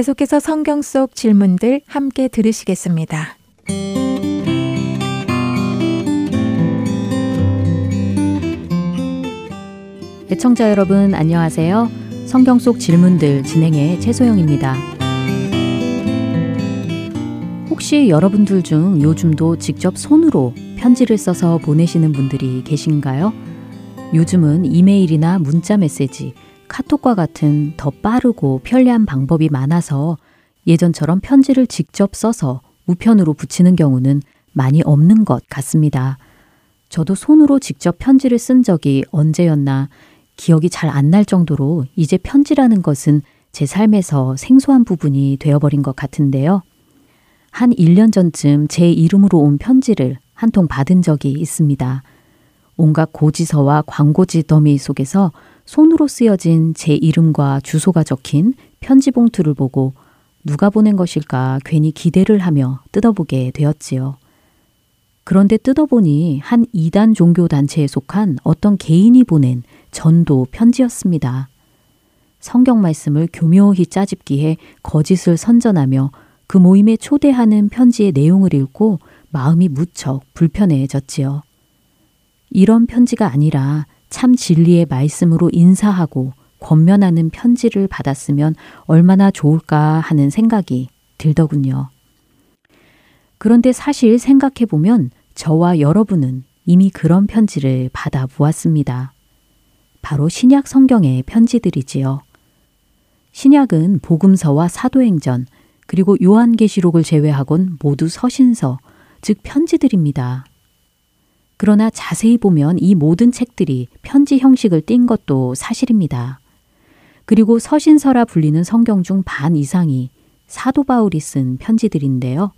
계속해서 성경 속 질문들 함께 들으시겠습니다. 애청자 여러분 안녕하세요. 성경 속 질문들 진행의 최소영입니다. 혹시 여러분들 중 요즘도 직접 손으로 편지를 써서 보내시는 분들이 계신가요? 요즘은 이메일이나 문자 메시지, 카톡과 같은 더 빠르고 편리한 방법이 많아서 예전처럼 편지를 직접 써서 우편으로 붙이는 경우는 많이 없는 것 같습니다. 저도 손으로 직접 편지를 쓴 적이 언제였나 기억이 잘 안 날 정도로 이제 편지라는 것은 제 삶에서 생소한 부분이 되어버린 것 같은데요. 한 1년 전쯤 제 이름으로 온 편지를 한 통 받은 적이 있습니다. 온갖 고지서와 광고지 더미 속에서 손으로 쓰여진 제 이름과 주소가 적힌 편지 봉투를 보고 누가 보낸 것일까 괜히 기대를 하며 뜯어보게 되었지요. 그런데 뜯어보니 한 이단 종교 단체에 속한 어떤 개인이 보낸 전도 편지였습니다. 성경 말씀을 교묘히 짜집기해 거짓을 선전하며 그 모임에 초대하는 편지의 내용을 읽고 마음이 무척 불편해졌지요. 이런 편지가 아니라 참 진리의 말씀으로 인사하고 권면하는 편지를 받았으면 얼마나 좋을까 하는 생각이 들더군요. 그런데 사실 생각해 보면 저와 여러분은 이미 그런 편지를 받아 보았습니다. 바로 신약 성경의 편지들이지요. 신약은 복음서와 사도행전, 그리고 요한계시록을 제외하곤 모두 서신서, 즉 편지들입니다. 그러나 자세히 보면 이 모든 책들이 편지 형식을 띈 것도 사실입니다. 그리고 서신서라 불리는 성경 중 반 이상이 사도 바울이 쓴 편지들인데요.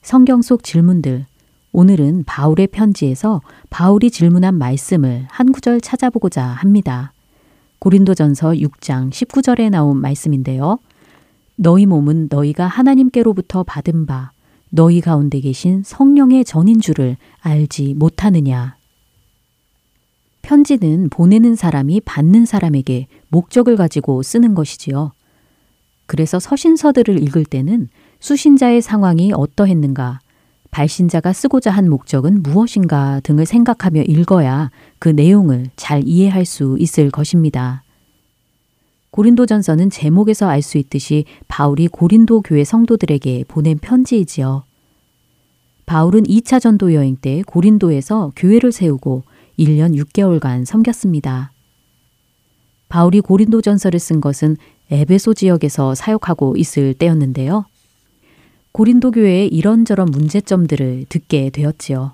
성경 속 질문들, 오늘은 바울의 편지에서 바울이 질문한 말씀을 한 구절 찾아보고자 합니다. 고린도전서 6장 19절에 나온 말씀인데요. 너희 몸은 너희가 하나님께로부터 받은 바 너희 가운데 계신 성령의 전인 줄을 알지 못하느냐. 편지는 보내는 사람이 받는 사람에게 목적을 가지고 쓰는 것이지요. 그래서 서신서들을 읽을 때는 수신자의 상황이 어떠했는가, 발신자가 쓰고자 한 목적은 무엇인가 등을 생각하며 읽어야 그 내용을 잘 이해할 수 있을 것입니다. 고린도전서는 제목에서 알 수 있듯이 바울이 고린도 교회 성도들에게 보낸 편지이지요. 바울은 2차 전도 여행 때 고린도에서 교회를 세우고 1년 6개월간 섬겼습니다. 바울이 고린도 전서를 쓴 것은 에베소 지역에서 사역하고 있을 때였는데요. 고린도 교회의 이런저런 문제점들을 듣게 되었지요.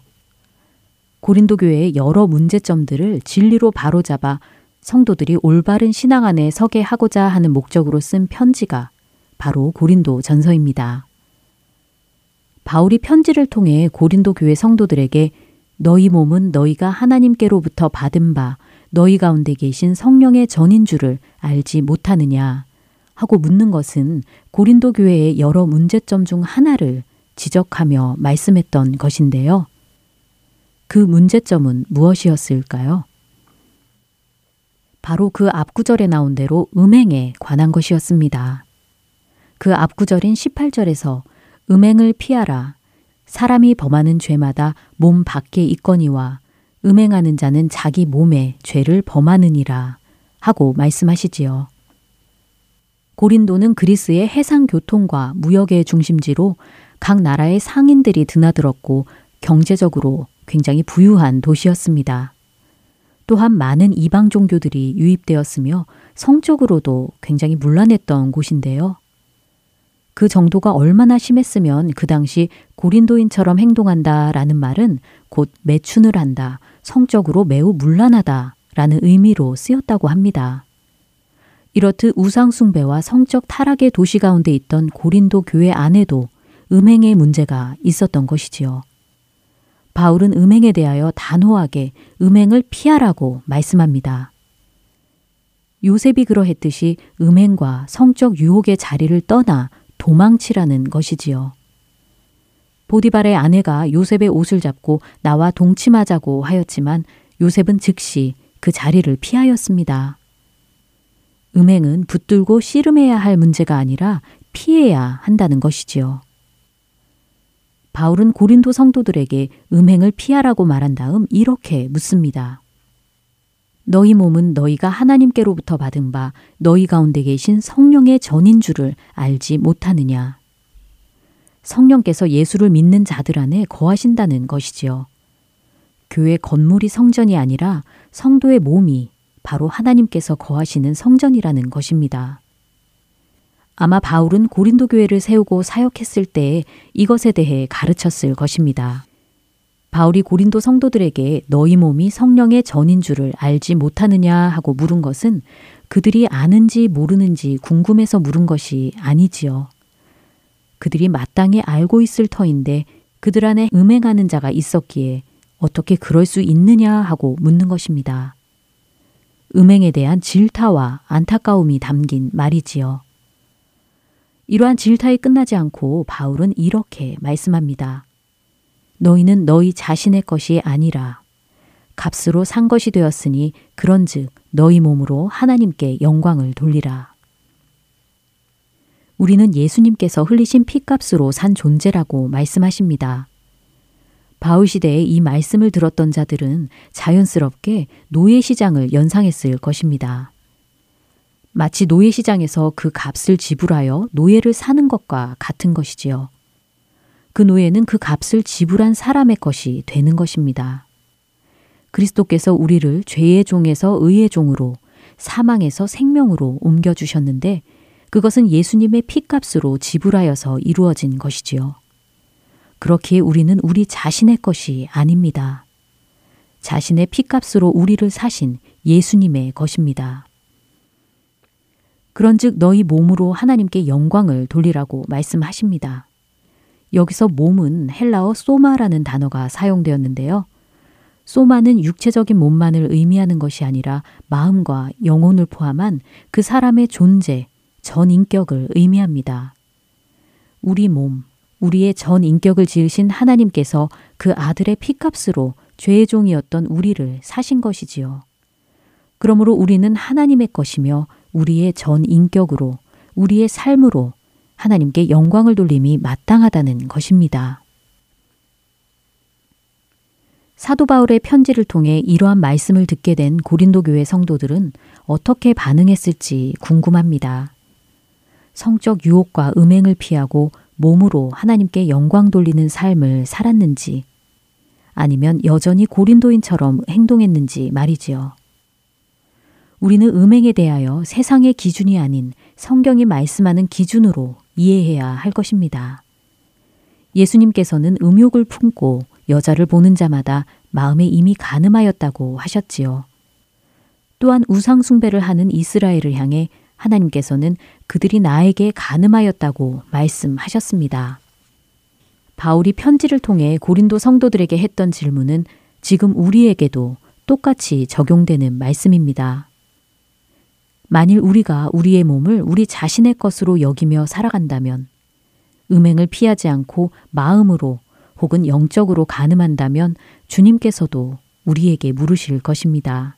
고린도 교회의 여러 문제점들을 진리로 바로잡아 성도들이 올바른 신앙 안에 서게 하고자 하는 목적으로 쓴 편지가 바로 고린도 전서입니다. 바울이 편지를 통해 고린도 교회 성도들에게 너희 몸은 너희가 하나님께로부터 받은 바 너희 가운데 계신 성령의 전인 줄을 알지 못하느냐 하고 묻는 것은 고린도 교회의 여러 문제점 중 하나를 지적하며 말씀했던 것인데요. 그 문제점은 무엇이었을까요? 바로 그 앞구절에 나온 대로 음행에 관한 것이었습니다. 그 앞구절인 18절에서 음행을 피하라. 사람이 범하는 죄마다 몸 밖에 있거니와 음행하는 자는 자기 몸에 죄를 범하느니라 하고 말씀하시지요. 고린도는 그리스의 해상 교통과 무역의 중심지로 각 나라의 상인들이 드나들었고 경제적으로 굉장히 부유한 도시였습니다. 또한 많은 이방 종교들이 유입되었으며 성적으로도 굉장히 문란했던 곳인데요. 그 정도가 얼마나 심했으면 그 당시 고린도인처럼 행동한다 라는 말은 곧 매춘을 한다, 성적으로 매우 문란하다 라는 의미로 쓰였다고 합니다. 이렇듯 우상숭배와 성적 타락의 도시 가운데 있던 고린도 교회 안에도 음행의 문제가 있었던 것이지요. 바울은 음행에 대하여 단호하게 음행을 피하라고 말씀합니다. 요셉이 그러했듯이 음행과 성적 유혹의 자리를 떠나 도망치라는 것이지요. 보디발의 아내가 요셉의 옷을 잡고 나와 동침하자고 하였지만 요셉은 즉시 그 자리를 피하였습니다. 음행은 붙들고 씨름해야 할 문제가 아니라 피해야 한다는 것이지요. 바울은 고린도 성도들에게 음행을 피하라고 말한 다음 이렇게 묻습니다. 너희 몸은 너희가 하나님께로부터 받은 바 너희 가운데 계신 성령의 전인 줄을 알지 못하느냐. 성령께서 예수를 믿는 자들 안에 거하신다는 것이지요. 교회 건물이 성전이 아니라 성도의 몸이 바로 하나님께서 거하시는 성전이라는 것입니다. 아마 바울은 고린도 교회를 세우고 사역했을 때 이것에 대해 가르쳤을 것입니다. 바울이 고린도 성도들에게 너희 몸이 성령의 전인 줄을 알지 못하느냐 하고 물은 것은 그들이 아는지 모르는지 궁금해서 물은 것이 아니지요. 그들이 마땅히 알고 있을 터인데 그들 안에 음행하는 자가 있었기에 어떻게 그럴 수 있느냐 하고 묻는 것입니다. 음행에 대한 질타와 안타까움이 담긴 말이지요. 이러한 질타에 끝나지 않고 바울은 이렇게 말씀합니다. 너희는 너희 자신의 것이 아니라 값으로 산 것이 되었으니 그런즉 너희 몸으로 하나님께 영광을 돌리라. 우리는 예수님께서 흘리신 피값으로 산 존재라고 말씀하십니다. 바울 시대에 이 말씀을 들었던 자들은 자연스럽게 노예 시장을 연상했을 것입니다. 마치 노예 시장에서 그 값을 지불하여 노예를 사는 것과 같은 것이지요. 그 노예는 그 값을 지불한 사람의 것이 되는 것입니다. 그리스도께서 우리를 죄의 종에서 의의 종으로 사망에서 생명으로 옮겨주셨는데 그것은 예수님의 피값으로 지불하여서 이루어진 것이지요. 그렇기에 우리는 우리 자신의 것이 아닙니다. 자신의 피값으로 우리를 사신 예수님의 것입니다. 그런즉 너희 몸으로 하나님께 영광을 돌리라고 말씀하십니다. 여기서 몸은 헬라어 소마라는 단어가 사용되었는데요. 소마는 육체적인 몸만을 의미하는 것이 아니라 마음과 영혼을 포함한 그 사람의 존재, 전 인격을 의미합니다. 우리 몸, 우리의 전 인격을 지으신 하나님께서 그 아들의 피값으로 죄의 종이었던 우리를 사신 것이지요. 그러므로 우리는 하나님의 것이며 우리의 전 인격으로 우리의 삶으로 하나님께 영광을 돌림이 마땅하다는 것입니다. 사도 바울의 편지를 통해 이러한 말씀을 듣게 된 고린도 교회 성도들은 어떻게 반응했을지 궁금합니다. 성적 유혹과 음행을 피하고 몸으로 하나님께 영광 돌리는 삶을 살았는지 아니면 여전히 고린도인처럼 행동했는지 말이지요. 우리는 음행에 대하여 세상의 기준이 아닌 성경이 말씀하는 기준으로 이해해야 할 것입니다. 예수님께서는 음욕을 품고 여자를 보는 자마다 마음에 이미 가늠하였다고 하셨지요. 또한 우상숭배를 하는 이스라엘을 향해 하나님께서는 그들이 나에게 가늠하였다고 말씀하셨습니다. 바울이 편지를 통해 고린도 성도들에게 했던 질문은 지금 우리에게도 똑같이 적용되는 말씀입니다. 만일 우리가 우리의 몸을 우리 자신의 것으로 여기며 살아간다면, 음행을 피하지 않고 마음으로 혹은 영적으로 가늠한다면 주님께서도 우리에게 물으실 것입니다.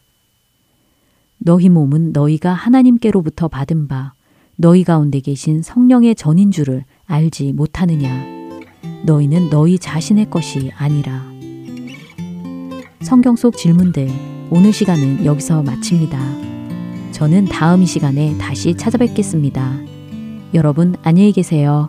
너희 몸은 너희가 하나님께로부터 받은 바 너희 가운데 계신 성령의 전인 줄을 알지 못하느냐. 너희는 너희 자신의 것이 아니라. 성경 속 질문들 오늘 시간은 여기서 마칩니다. 저는 다음 이 시간에 다시 찾아뵙겠습니다. 여러분 안녕히 계세요.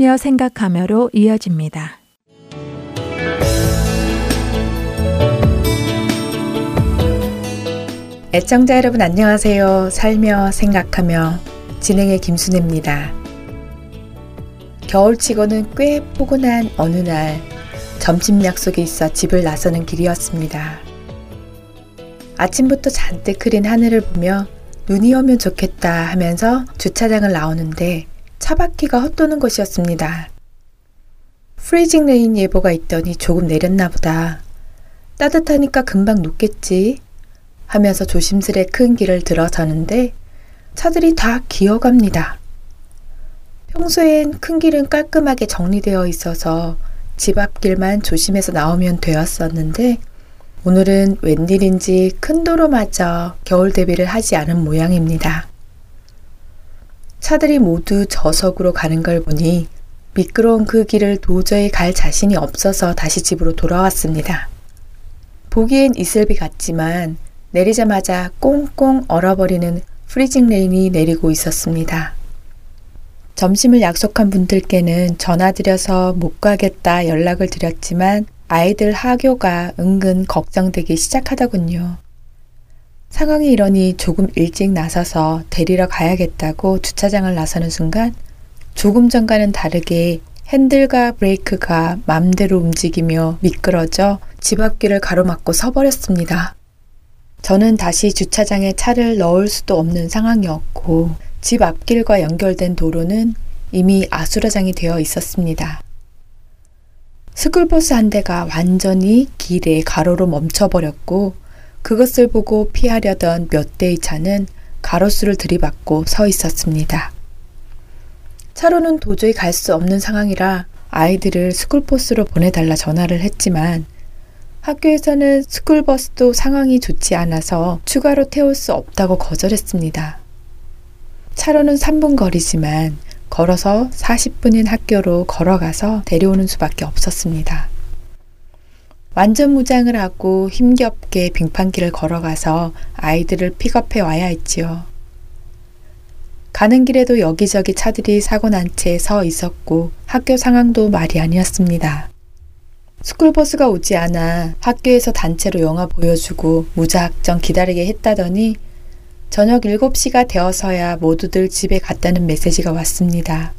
살며 생각하며로 이어집니다. 애청자 여러분 안녕하세요. 살며 생각하며 진행의 김순혜입니다. 겨울치고는 꽤 포근한 어느 날 점심 약속이 있어 집을 나서는 길이었습니다. 아침부터 잔뜩 흐린 하늘을 보며 눈이 오면 좋겠다 하면서 주차장을 나오는데 차 바퀴가 헛도는 것이었습니다. freezing rain 예보가 있더니 조금 내렸나 보다. 따뜻하니까 금방 녹겠지 하면서 조심스레 큰 길을 들어서는데 차들이 다 기어갑니다. 평소엔 큰 길은 깔끔하게 정리되어 있어서 집 앞길만 조심해서 나오면 되었었는데 오늘은 웬일인지 큰 도로마저 겨울 대비를 하지 않은 모양입니다. 차들이 모두 저속으로 가는 걸 보니 미끄러운 그 길을 도저히 갈 자신이 없어서 다시 집으로 돌아왔습니다. 보기엔 이슬비 같지만 내리자마자 꽁꽁 얼어버리는 freezing rain이 내리고 있었습니다. 점심을 약속한 분들께는 전화드려서 못 가겠다 연락을 드렸지만 아이들 하교가 은근 걱정되기 시작하더군요. 상황이 이러니 조금 일찍 나서서 데리러 가야겠다고 주차장을 나서는 순간 조금 전과는 다르게 핸들과 브레이크가 맘대로 움직이며 미끄러져 집 앞길을 가로막고 서버렸습니다. 저는 다시 주차장에 차를 넣을 수도 없는 상황이었고 집 앞길과 연결된 도로는 이미 아수라장이 되어 있었습니다. 스쿨버스 한 대가 완전히 길에 가로로 멈춰버렸고 그것을 보고 피하려던 몇 대의 차는 가로수를 들이받고 서 있었습니다. 차로는 도저히 갈 수 없는 상황이라 아이들을 스쿨버스로 보내달라 전화를 했지만 학교에서는 스쿨버스도 상황이 좋지 않아서 추가로 태울 수 없다고 거절했습니다. 차로는 3분 거리지만 걸어서 40분인 학교로 걸어가서 데려오는 수밖에 없었습니다. 완전 무장을 하고 힘겹게 빙판길을 걸어가서 아이들을 픽업해 와야 했지요. 가는 길에도 여기저기 차들이 사고 난 채 서 있었고 학교 상황도 말이 아니었습니다. 스쿨버스가 오지 않아 학교에서 단체로 영화 보여주고 무작정 기다리게 했다더니 저녁 7시가 되어서야 모두들 집에 갔다는 메시지가 왔습니다.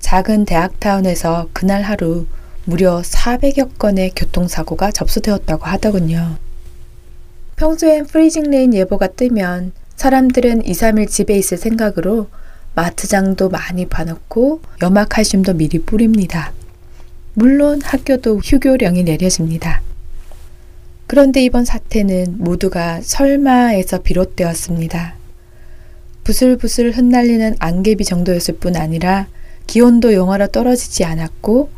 작은 대학타운에서 그날 하루 무려 400여 건의 교통사고가 접수되었다고 하더군요. 평소엔 freezing rain 예보가 뜨면 사람들은 2, 3일 집에 있을 생각으로 마트장도 많이 봐놓고 염화칼슘도 미리 뿌립니다. 물론 학교도 휴교령이 내려집니다. 그런데 이번 사태는 모두가 설마에서 비롯되었습니다. 부슬부슬 흩날리는 안개비 정도였을 뿐 아니라 기온도 영하로 떨어지지 않았고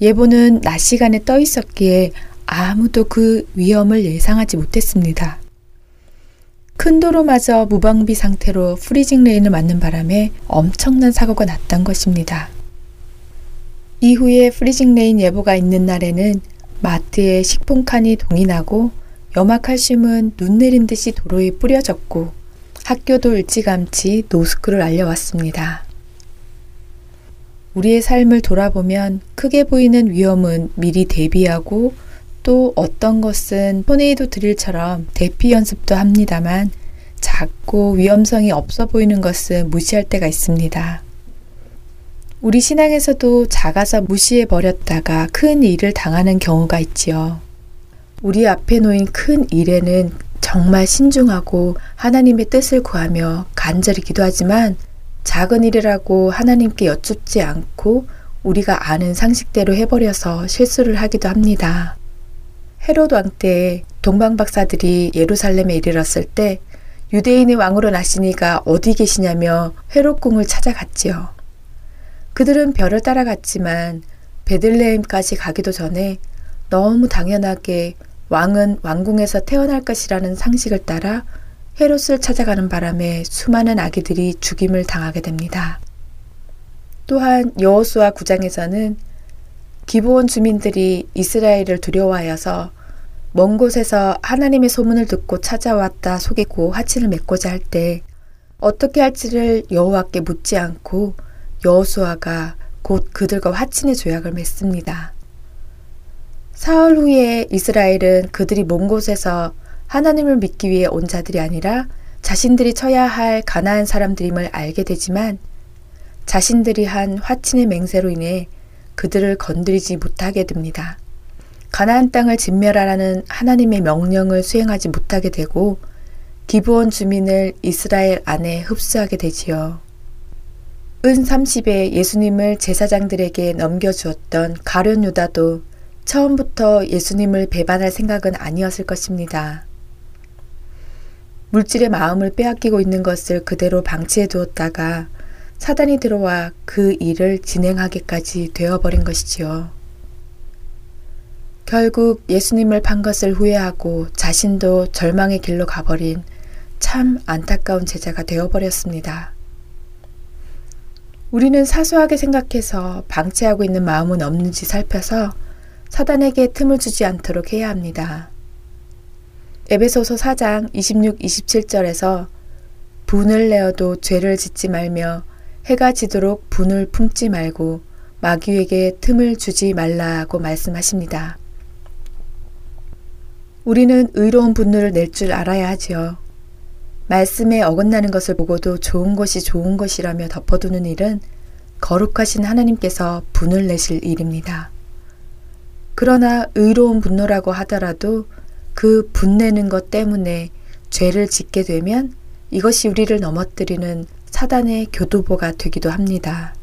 예보는 낮 시간에 떠 있었기에 아무도 그 위험을 예상하지 못했습니다. 큰 도로마저 무방비 상태로 freezing rain을 맞는 바람에 엄청난 사고가 났던 것입니다. 이후에 freezing rain 예보가 있는 날에는 마트에 식품칸이 동이 나고 염화칼슘은 눈 내린 듯이 도로에 뿌려졌고 학교도 일찌감치 노스쿨을 알려왔습니다. 우리의 삶을 돌아보면 크게 보이는 위험은 미리 대비하고 또 어떤 것은 토네이도 드릴처럼 대피 연습도 합니다만 작고 위험성이 없어 보이는 것은 무시할 때가 있습니다. 우리 신앙에서도 작아서 무시해 버렸다가 큰 일을 당하는 경우가 있지요. 우리 앞에 놓인 큰 일에는 정말 신중하고 하나님의 뜻을 구하며 간절히 기도하지만 작은 일이라고 하나님께 여쭙지 않고 우리가 아는 상식대로 해버려서 실수를 하기도 합니다. 헤로드 왕때 동방 박사들이 예루살렘에 이르렀을 때 유대인의 왕으로 나시니가 어디 계시냐며 회로궁을 찾아갔지요. 그들은 별을 따라갔지만 베들레헴까지 가기도 전에 너무 당연하게 왕은 왕궁에서 태어날 것이라는 상식을 따라 헤롯을 찾아가는 바람에 수많은 아기들이 죽임을 당하게 됩니다. 또한 여호수아 9장에서는 기브온 주민들이 이스라엘을 두려워하여서 먼 곳에서 하나님의 소문을 듣고 찾아왔다 속이고 화친을 맺고자 할 때 어떻게 할지를 여호와께 묻지 않고 여호수아가 곧 그들과 화친의 조약을 맺습니다. 사흘 후에 이스라엘은 그들이 먼 곳에서 하나님을 믿기 위해 온 자들이 아니라 자신들이 쳐야 할 가나안 사람들임을 알게 되지만 자신들이 한 화친의 맹세로 인해 그들을 건드리지 못하게 됩니다. 가나안 땅을 진멸하라는 하나님의 명령을 수행하지 못하게 되고 기브온 주민을 이스라엘 안에 흡수하게 되지요. 은 30에 예수님을 제사장들에게 넘겨주었던 가룟 유다도 처음부터 예수님을 배반할 생각은 아니었을 것입니다. 물질의 마음을 빼앗기고 있는 것을 그대로 방치해 두었다가 사단이 들어와 그 일을 진행하기까지 되어버린 것이지요. 결국 예수님을 판 것을 후회하고 자신도 절망의 길로 가버린 참 안타까운 제자가 되어버렸습니다. 우리는 사소하게 생각해서 방치하고 있는 마음은 없는지 살펴서 사단에게 틈을 주지 않도록 해야 합니다. 에베소서 4장 26, 27절에서 분을 내어도 죄를 짓지 말며 해가 지도록 분을 품지 말고 마귀에게 틈을 주지 말라고 말씀하십니다. 우리는 의로운 분노를 낼 줄 알아야 하지요. 말씀에 어긋나는 것을 보고도 좋은 것이 좋은 것이라며 덮어두는 일은 거룩하신 하나님께서 분을 내실 일입니다. 그러나 의로운 분노라고 하더라도 그 분내는 것 때문에 죄를 짓게 되면 이것이 우리를 넘어뜨리는 사단의 교도보가 되기도 합니다.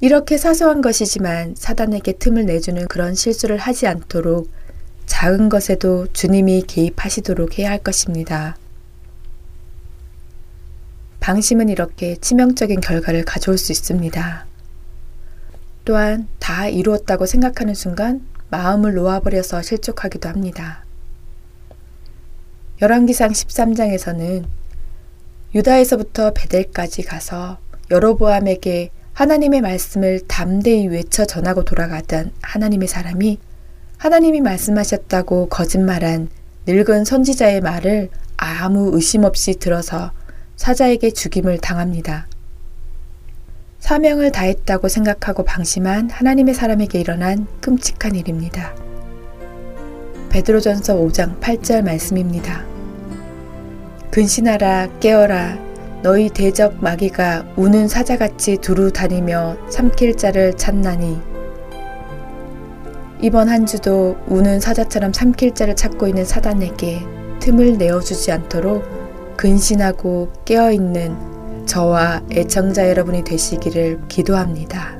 이렇게 사소한 것이지만 사단에게 틈을 내주는 그런 실수를 하지 않도록 작은 것에도 주님이 개입하시도록 해야 할 것입니다. 방심은 이렇게 치명적인 결과를 가져올 수 있습니다. 또한 다 이루었다고 생각하는 순간 마음을 놓아버려서 실족하기도 합니다. 열왕기상 13장에서는 유다에서부터 베델까지 가서 여로보암에게 하나님의 말씀을 담대히 외쳐 전하고 돌아가던 하나님의 사람이 하나님이 말씀하셨다고 거짓말한 늙은 선지자의 말을 아무 의심 없이 들어서 사자에게 죽임을 당합니다. 사명을 다했다고 생각하고 방심한 하나님의 사람에게 일어난 끔찍한 일입니다. 베드로전서 5장 8절 말씀입니다. 근신하라 깨어라 너희 대적 마귀가 우는 사자같이 두루 다니며 삼킬 자를 찾나니 이번 한 주도 우는 사자처럼 삼킬 자를 찾고 있는 사단에게 틈을 내어주지 않도록 근신하고 깨어있는 저와 애청자 여러분이 되시기를 기도합니다.